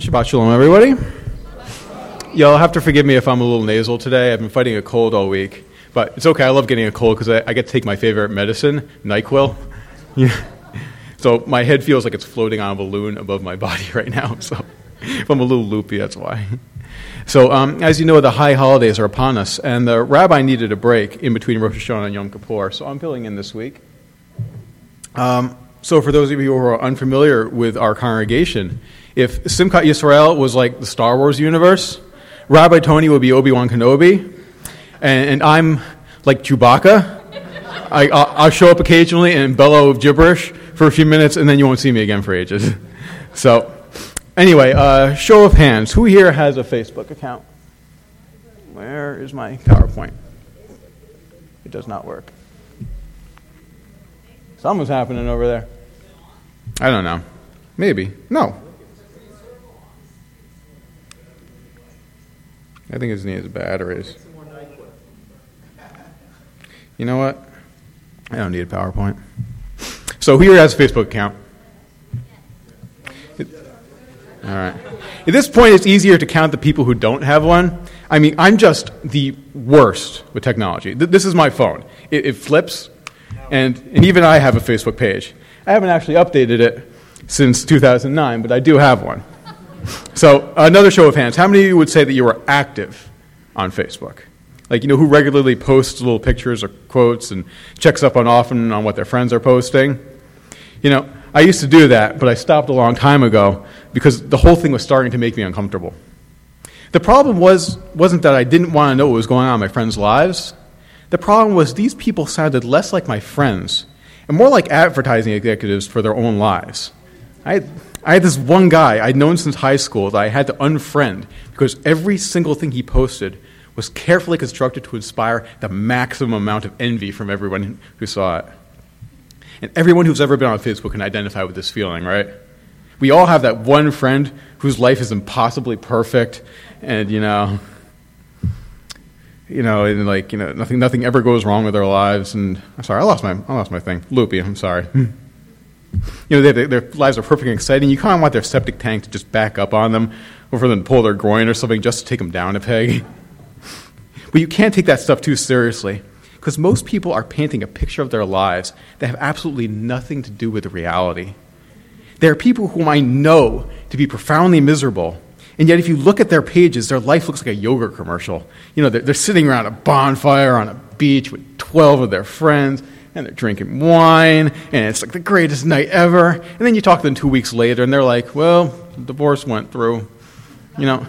Shabbat Shalom, everybody. Y'all have to forgive me if I'm a little nasal today. I've been fighting a cold all week. But it's okay. I love getting a cold because I, I, get to take my favorite medicine, NyQuil. Yeah. So my head feels like it's floating on a balloon above my body right now. So if I'm a little loopy, that's why. So, um, as you know, the high holidays are upon us, and the rabbi needed a break in between Rosh Hashanah and Yom Kippur, so I'm filling in this week. Um, so, for those of you who are unfamiliar with our congregation, if Simchat Yisrael was like the Star Wars universe, Rabbi Tony would be Obi Wan Kenobi, and, and, I'm like Chewbacca. I, will show up occasionally and bellow gibberish for a few minutes, and then you won't see me again for ages. So, anyway, uh, show of hands. Who here has a Facebook account? Where is my PowerPoint? It does not work. Something's happening over there. I don't know. Maybe. No. I think it needs batteries. You know what? I don't need a PowerPoint. So who here has a Facebook account? All right. At this point, it's easier to count the people who don't have one. I mean, I'm just the worst with technology. This is my phone. It, it flips, and, and even I have a Facebook page. I haven't actually updated it since 2009, but I do have one. So, another show of hands. How many of you would say that you were active on Facebook? Like, you know, who regularly posts little pictures or quotes and checks up on often on what their friends are posting? You know, I used to do that, but I stopped a long time ago because the whole thing was starting to make me uncomfortable. The problem was, wasn't that I didn't want to know what was going on in my friends' lives. The problem was these people sounded less like my friends and more like advertising executives for their own lives. I I had this one guy I'd known since high school that I had to unfriend because every single thing he posted was carefully constructed to inspire the maximum amount of envy from everyone who saw it. And everyone who's ever been on Facebook can identify with this feeling, right? We all have that one friend whose life is impossibly perfect and, you know, you know, and like you know, nothing nothing ever goes wrong with their lives. And I'm sorry, I lost my I lost my thing. Loopy, I'm sorry. you know, they, their lives are perfect and exciting. You kind of want their septic tank to just back up on them, or for them to pull their groin or something just to take them down a peg. but you can't take that stuff too seriously because most people are painting a picture of their lives that have absolutely nothing to do with reality. There are people whom I know to be profoundly miserable and yet, if you look at their pages, their life looks like a yogurt commercial. You know, they're, they're sitting around a bonfire on a beach with 12 of their friends, and they're drinking wine, and it's like the greatest night ever. And then you talk to them two weeks later, and they're like, well, divorce went through. You know?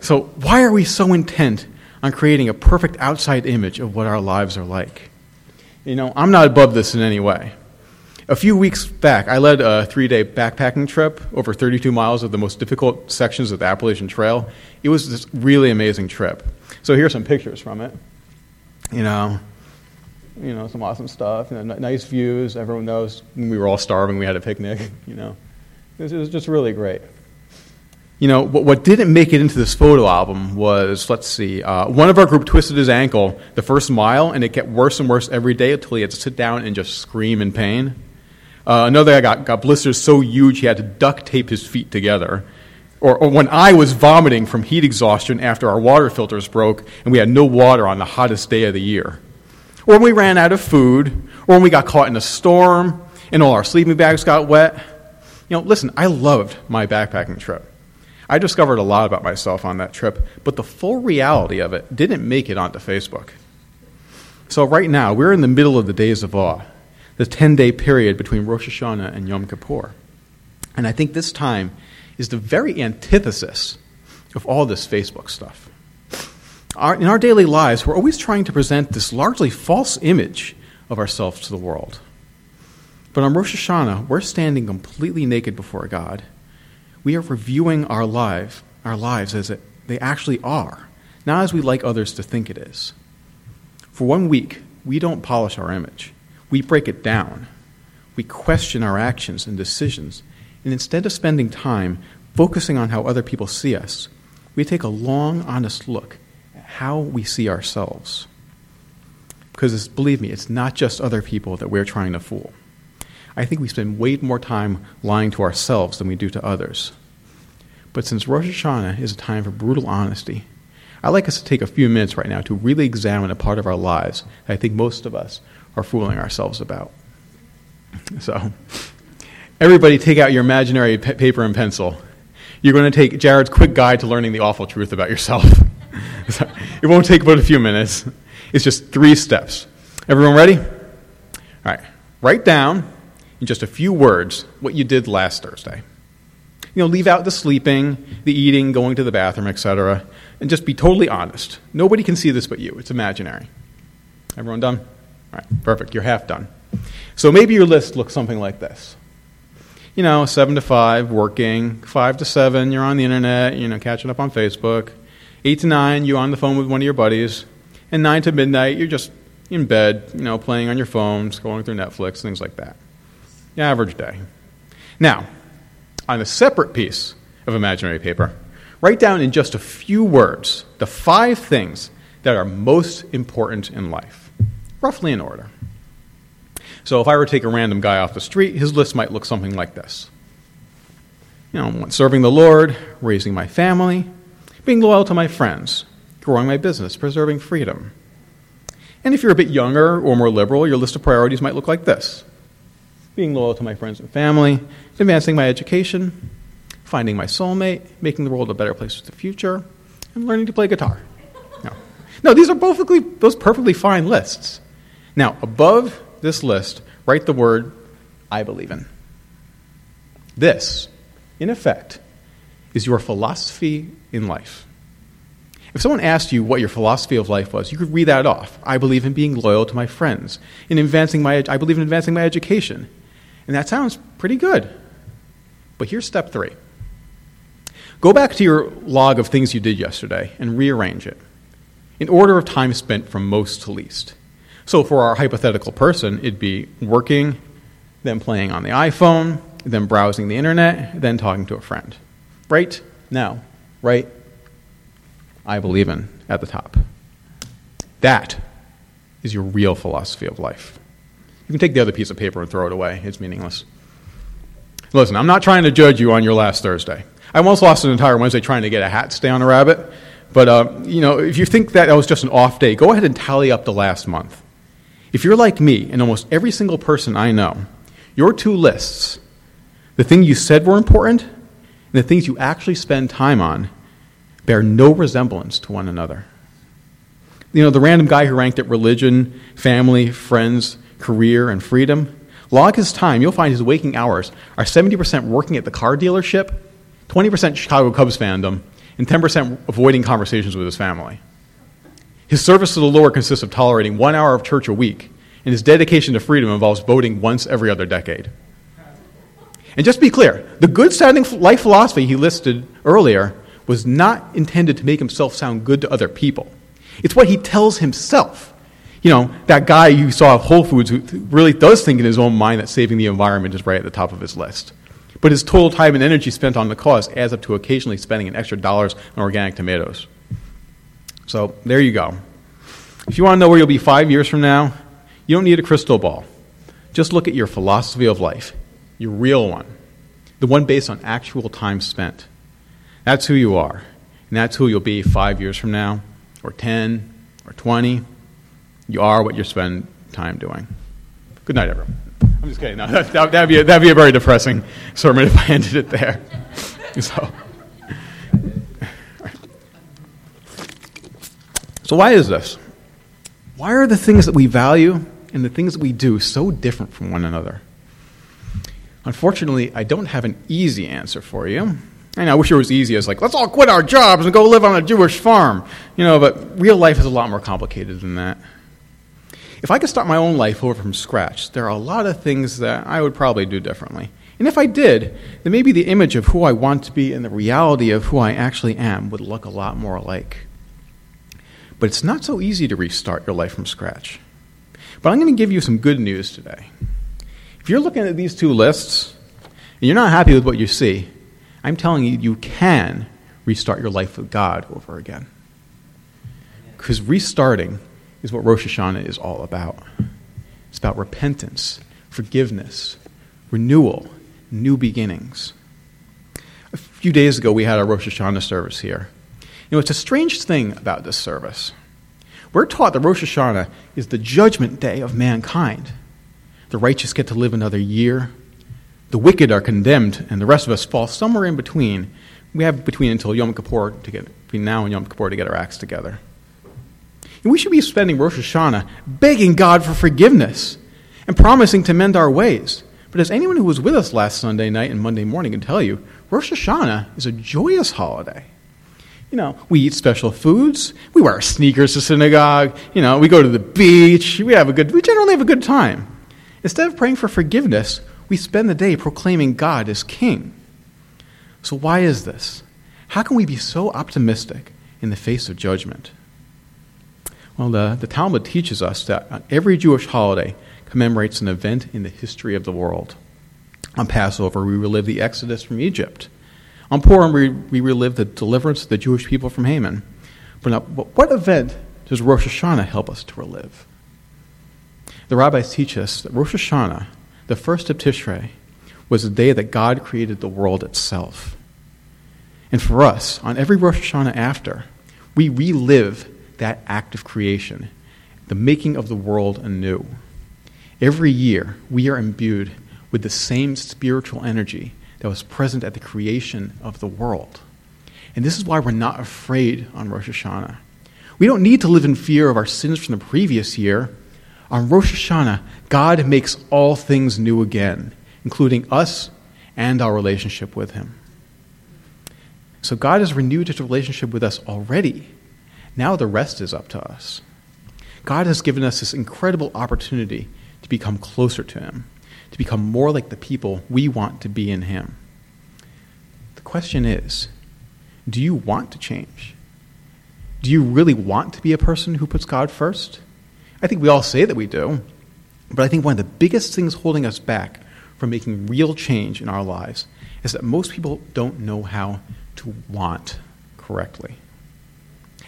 So, why are we so intent on creating a perfect outside image of what our lives are like? You know, I'm not above this in any way. A few weeks back, I led a three day backpacking trip over 32 miles of the most difficult sections of the Appalachian Trail. It was this really amazing trip. So here's some pictures from it. You know, you know, some awesome stuff. You know, nice views. Everyone knows we were all starving. We had a picnic. You know, it was, it was just really great. You know, what, what, didn't make it into this photo album was, let's see, uh, one of our group twisted his ankle the first mile, and it got worse and worse every day until he had to sit down and just scream in pain. Uh, another guy got, got blisters so huge he had to duct tape his feet together. Or, or, when I was vomiting from heat exhaustion after our water filters broke and we had no water on the hottest day of the year. Or when we ran out of food, or when we got caught in a storm and all our sleeping bags got wet. You know, listen, I loved my backpacking trip. I discovered a lot about myself on that trip, but the full reality of it didn't make it onto Facebook. So, right now, we're in the middle of the days of awe the 10 day period between Rosh Hashanah and Yom Kippur. And I think this time is the very antithesis of all this Facebook stuff. Our, in our daily lives, we're always trying to present this largely false image of ourselves to the world. But on Rosh Hashanah, we're standing completely naked before God. We are reviewing our life, our lives as it, they actually are, not as we like others to think it is. For one week, we don't polish our image. We break it down. We question our actions and decisions. And instead of spending time focusing on how other people see us, we take a long, honest look how we see ourselves. Because, believe me, it's not just other people that we're trying to fool. I think we spend way more time lying to ourselves than we do to others. But since Rosh Hashanah is a time for brutal honesty, I'd like us to take a few minutes right now to really examine a part of our lives that I think most of us are fooling ourselves about. So, everybody take out your imaginary paper and pencil. You're going to take Jared's quick guide to learning the awful truth about yourself. it won't take but a few minutes. It's just three steps. Everyone ready? All right. Write down in just a few words what you did last Thursday. You know, leave out the sleeping, the eating, going to the bathroom, etc., and just be totally honest. Nobody can see this but you. It's imaginary. Everyone done? All right, perfect. You're half done. So maybe your list looks something like this. You know, 7 to 5, working. 5 to 7, you're on the internet, you know, catching up on Facebook. 8 to 9, you're on the phone with one of your buddies. And 9 to midnight, you're just in bed, you know, playing on your phone, scrolling through Netflix, things like that. The average day. Now, on a separate piece of imaginary paper, write down in just a few words the five things that are most important in life, roughly in order. So if I were to take a random guy off the street, his list might look something like this. You know, serving the Lord, raising my family, being loyal to my friends, growing my business, preserving freedom. And if you're a bit younger or more liberal, your list of priorities might look like this being loyal to my friends and family, advancing my education, finding my soulmate, making the world a better place for the future, and learning to play guitar. No, no these are perfectly, those perfectly fine lists. Now, above this list, write the word I believe in. This, in effect, is your philosophy in life. If someone asked you what your philosophy of life was, you could read that off. I believe in being loyal to my friends, in advancing my, I believe in advancing my education, and that sounds pretty good. But here's step three go back to your log of things you did yesterday and rearrange it in order of time spent from most to least. So for our hypothetical person, it'd be working, then playing on the iPhone, then browsing the internet, then talking to a friend. Right now, right? I believe in at the top. That is your real philosophy of life. You can take the other piece of paper and throw it away. It's meaningless. Listen, I'm not trying to judge you on your last Thursday. I almost lost an entire Wednesday trying to get a hat stay on a rabbit. But, uh, you know, if you think that that was just an off day, go ahead and tally up the last month. If you're like me and almost every single person I know, your two lists, the things you said were important and the things you actually spend time on, bear no resemblance to one another. You know, the random guy who ranked at religion, family, friends, career, and freedom. Log his time, you'll find his waking hours are 70% working at the car dealership, 20% Chicago Cubs fandom, and 10% avoiding conversations with his family. His service to the Lord consists of tolerating one hour of church a week, and his dedication to freedom involves voting once every other decade. And just to be clear, the good sounding life philosophy he listed earlier was not intended to make himself sound good to other people. It's what he tells himself you know, that guy you saw at Whole Foods who really does think in his own mind that saving the environment is right at the top of his list. But his total time and energy spent on the cause adds up to occasionally spending an extra dollars on organic tomatoes. So there you go. If you want to know where you'll be five years from now, you don't need a crystal ball. Just look at your philosophy of life, your real one, the one based on actual time spent. That's who you are. And that's who you'll be five years from now, or 10, or 20, you are what you spend time doing. Good night, everyone. I'm just kidding. No, that, would be a, that'd be a very depressing sermon if I ended it there. so. So, why is this? Why are the things that we value and the things that we do so different from one another? Unfortunately, I don't have an easy answer for you. And I wish it was easy as like, let's all quit our jobs and go live on a Jewish farm. You know, but real life is a lot more complicated than that. If I could start my own life over from scratch, there are a lot of things that I would probably do differently. And if I did, then maybe the image of who I want to be and the reality of who I actually am would look a lot more alike. But it's not so easy to restart your life from scratch. But I'm going to give you some good news today. If you're looking at these two lists and you're not happy with what you see, I'm telling you, you can restart your life with God over again. Because restarting is what Rosh Hashanah is all about. It's about repentance, forgiveness, renewal, new beginnings. A few days ago, we had our Rosh Hashanah service here. You know, it's a strange thing about this service. We're taught that Rosh Hashanah is the judgment day of mankind. The righteous get to live another year. The wicked are condemned, and the rest of us fall somewhere in between. We have between until Yom Kippur to get between now and Yom Kippur to get our acts together. And we should be spending Rosh Hashanah begging God for forgiveness and promising to mend our ways. But as anyone who was with us last Sunday night and Monday morning can tell you, Rosh Hashanah is a joyous holiday. You know, we eat special foods, we wear sneakers to synagogue, you know, we go to the beach, we have a good we generally have a good time. Instead of praying for forgiveness, we spend the day proclaiming God as king. So why is this? How can we be so optimistic in the face of judgment? Well, the, the Talmud teaches us that every Jewish holiday commemorates an event in the history of the world. On Passover, we relive the exodus from Egypt. On Purim, we, we relive the deliverance of the Jewish people from Haman. But, now, what event does Rosh Hashanah help us to relive? The rabbis teach us that Rosh Hashanah, the first of Tishrei, was the day that God created the world itself. And for us, on every Rosh Hashanah after, we relive that act of creation, the making of the world anew. Every year, we are imbued with the same spiritual energy that was present at the creation of the world. And this is why we're not afraid on Rosh Hashanah. We don't need to live in fear of our sins from the previous year. On Rosh Hashanah, God makes all things new again, including us and our relationship with Him. So God has renewed His relationship with us already. Now the rest is up to us. God has given us this incredible opportunity to become closer to Him, to become more like the people we want to be in Him. The question is do you want to change? Do you really want to be a person who puts God first? I think we all say that we do, but I think one of the biggest things holding us back from making real change in our lives is that most people don't know how to want correctly.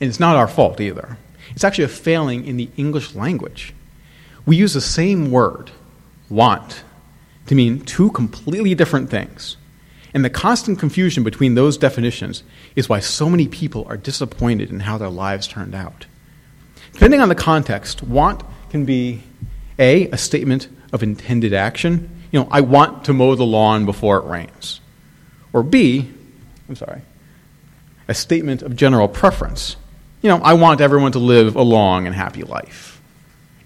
And it's not our fault either. It's actually a failing in the English language. We use the same word, want, to mean two completely different things. And the constant confusion between those definitions is why so many people are disappointed in how their lives turned out. Depending on the context, want can be A, a statement of intended action. You know, I want to mow the lawn before it rains. Or B, I'm sorry, a statement of general preference. You know, I want everyone to live a long and happy life.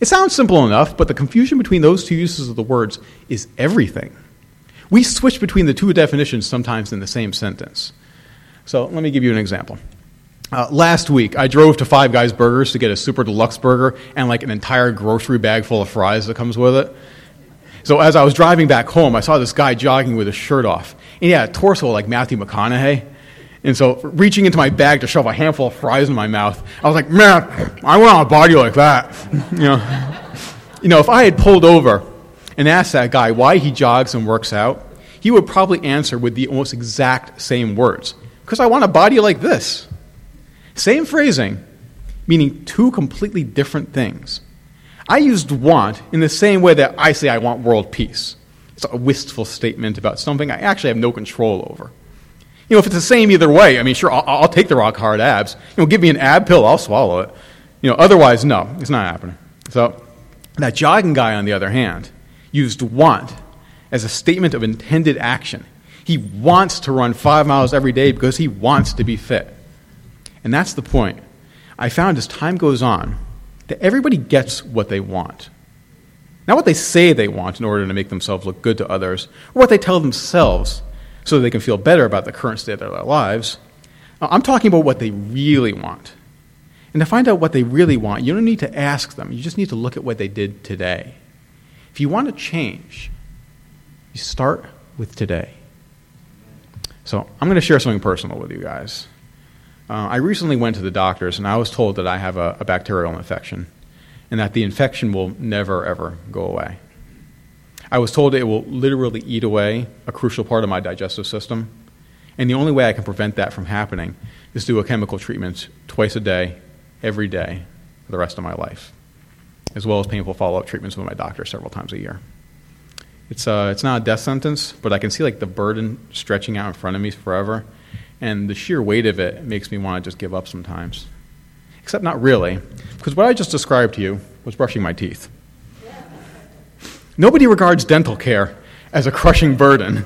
It sounds simple enough, but the confusion between those two uses of the words is everything. We switch between the two definitions sometimes in the same sentence. So let me give you an example. Uh, last week, I drove to Five Guys Burgers to get a super deluxe burger and like an entire grocery bag full of fries that comes with it. So as I was driving back home, I saw this guy jogging with his shirt off. And he had a torso like Matthew McConaughey. And so, reaching into my bag to shove a handful of fries in my mouth, I was like, man, I want a body like that. you, know? you know, if I had pulled over and asked that guy why he jogs and works out, he would probably answer with the almost exact same words because I want a body like this. Same phrasing, meaning two completely different things. I used want in the same way that I say I want world peace. It's a wistful statement about something I actually have no control over. You know, if it's the same either way, I mean, sure, I'll, I'll take the rock hard abs. You know, give me an ab pill, I'll swallow it. You know, otherwise, no, it's not happening. So, that jogging guy, on the other hand, used want as a statement of intended action. He wants to run five miles every day because he wants to be fit. And that's the point. I found as time goes on that everybody gets what they want. Not what they say they want in order to make themselves look good to others, or what they tell themselves so that they can feel better about the current state of their lives. Uh, I'm talking about what they really want. And to find out what they really want, you don't need to ask them. You just need to look at what they did today. If you want to change, you start with today. So I'm going to share something personal with you guys. Uh, I recently went to the doctors and I was told that I have a, a bacterial infection and that the infection will never, ever go away. I was told it will literally eat away a crucial part of my digestive system. And the only way I can prevent that from happening is do a chemical treatment twice a day, every day, for the rest of my life, as well as painful follow up treatments with my doctor several times a year. It's, uh, it's not a death sentence, but I can see like the burden stretching out in front of me forever. And the sheer weight of it makes me want to just give up sometimes. Except not really, because what I just described to you was brushing my teeth. Nobody regards dental care as a crushing burden.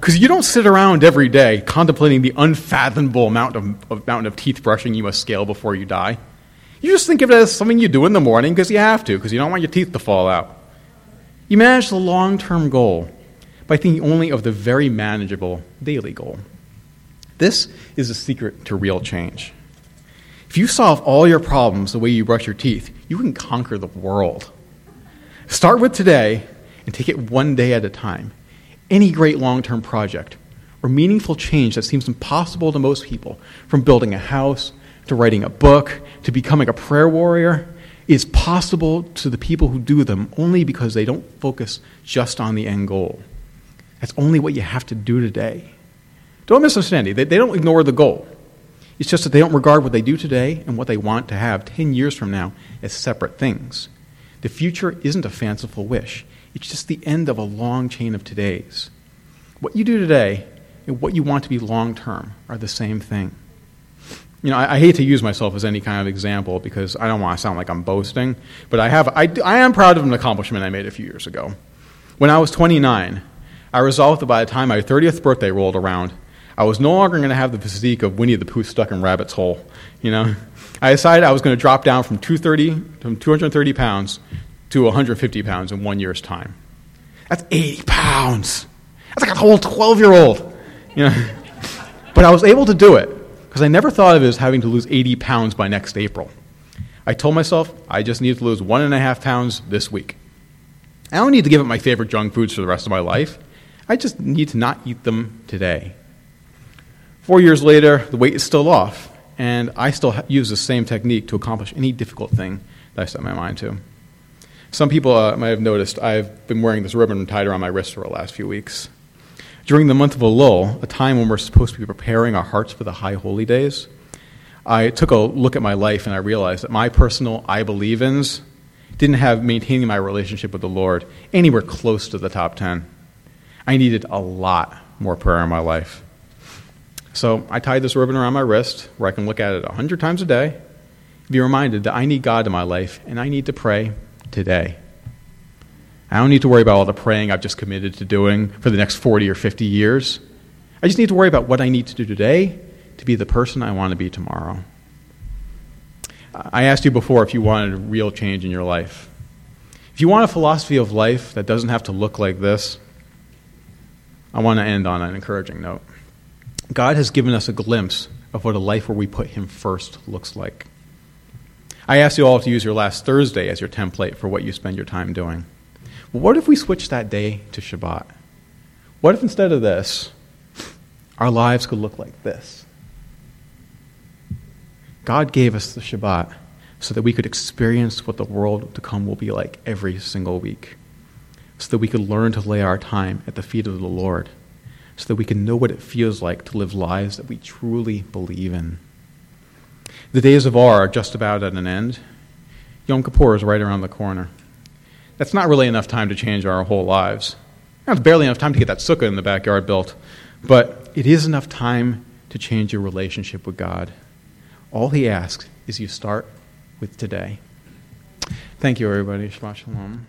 Because you don't sit around every day contemplating the unfathomable amount of, amount of teeth brushing you must scale before you die. You just think of it as something you do in the morning because you have to, because you don't want your teeth to fall out. You manage the long term goal by thinking only of the very manageable daily goal. This is the secret to real change. If you solve all your problems the way you brush your teeth, you can conquer the world. Start with today and take it one day at a time any great long term project or meaningful change that seems impossible to most people, from building a house to writing a book to becoming a prayer warrior, is possible to the people who do them only because they don't focus just on the end goal. That's only what you have to do today. Don't misunderstand me. They, they don't ignore the goal. It's just that they don't regard what they do today and what they want to have 10 years from now as separate things. The future isn't a fanciful wish, it's just the end of a long chain of todays. What you do today and what you want to be long term are the same thing. You know, I, I, hate to use myself as any kind of example because I don't want to sound like I'm boasting, but I, have, I, I am proud of an accomplishment I made a few years ago. When I was 29, I resolved that by the time my 30th birthday rolled around, I was no longer going to have the physique of Winnie the Pooh stuck in Rabbit's Hole. You know, I decided I was going to drop down from 230 from 230 pounds to 150 pounds in one year's time. That's 80 pounds. That's like a whole 12 year old. You know? but I was able to do it because I never thought of it as having to lose 80 pounds by next April. I told myself I just need to lose one and a half pounds this week. I don't need to give up my favorite junk foods for the rest of my life. I just need to not eat them today. Four years later, the weight is still off, and I still use the same technique to accomplish any difficult thing that I set my mind to. Some people uh, might have noticed I've been wearing this ribbon tied around my wrist for the last few weeks. During the month of Elul, a time when we're supposed to be preparing our hearts for the high holy days, I took a look at my life and I realized that my personal I believe ins didn't have maintaining my relationship with the Lord anywhere close to the top 10. I needed a lot more prayer in my life. So I tied this ribbon around my wrist where I can look at it a hundred times a day, be reminded that I need God in my life and I need to pray today. I don't need to worry about all the praying I've just committed to doing for the next 40 or 50 years. I just need to worry about what I need to do today to be the person I want to be tomorrow. I asked you before if you wanted a real change in your life. If you want a philosophy of life that doesn't have to look like this, I want to end on an encouraging note. God has given us a glimpse of what a life where we put Him first looks like. I asked you all to use your last Thursday as your template for what you spend your time doing. What if we switch that day to Shabbat? What if instead of this, our lives could look like this? God gave us the Shabbat so that we could experience what the world to come will be like every single week, so that we could learn to lay our time at the feet of the Lord, so that we can know what it feels like to live lives that we truly believe in. The days of awe are just about at an end. Yom Kippur is right around the corner. That's not really enough time to change our whole lives. That's barely enough time to get that sukkah in the backyard built, but it is enough time to change your relationship with God. All He asks is you start with today. Thank you, everybody. Shabbat Shalom.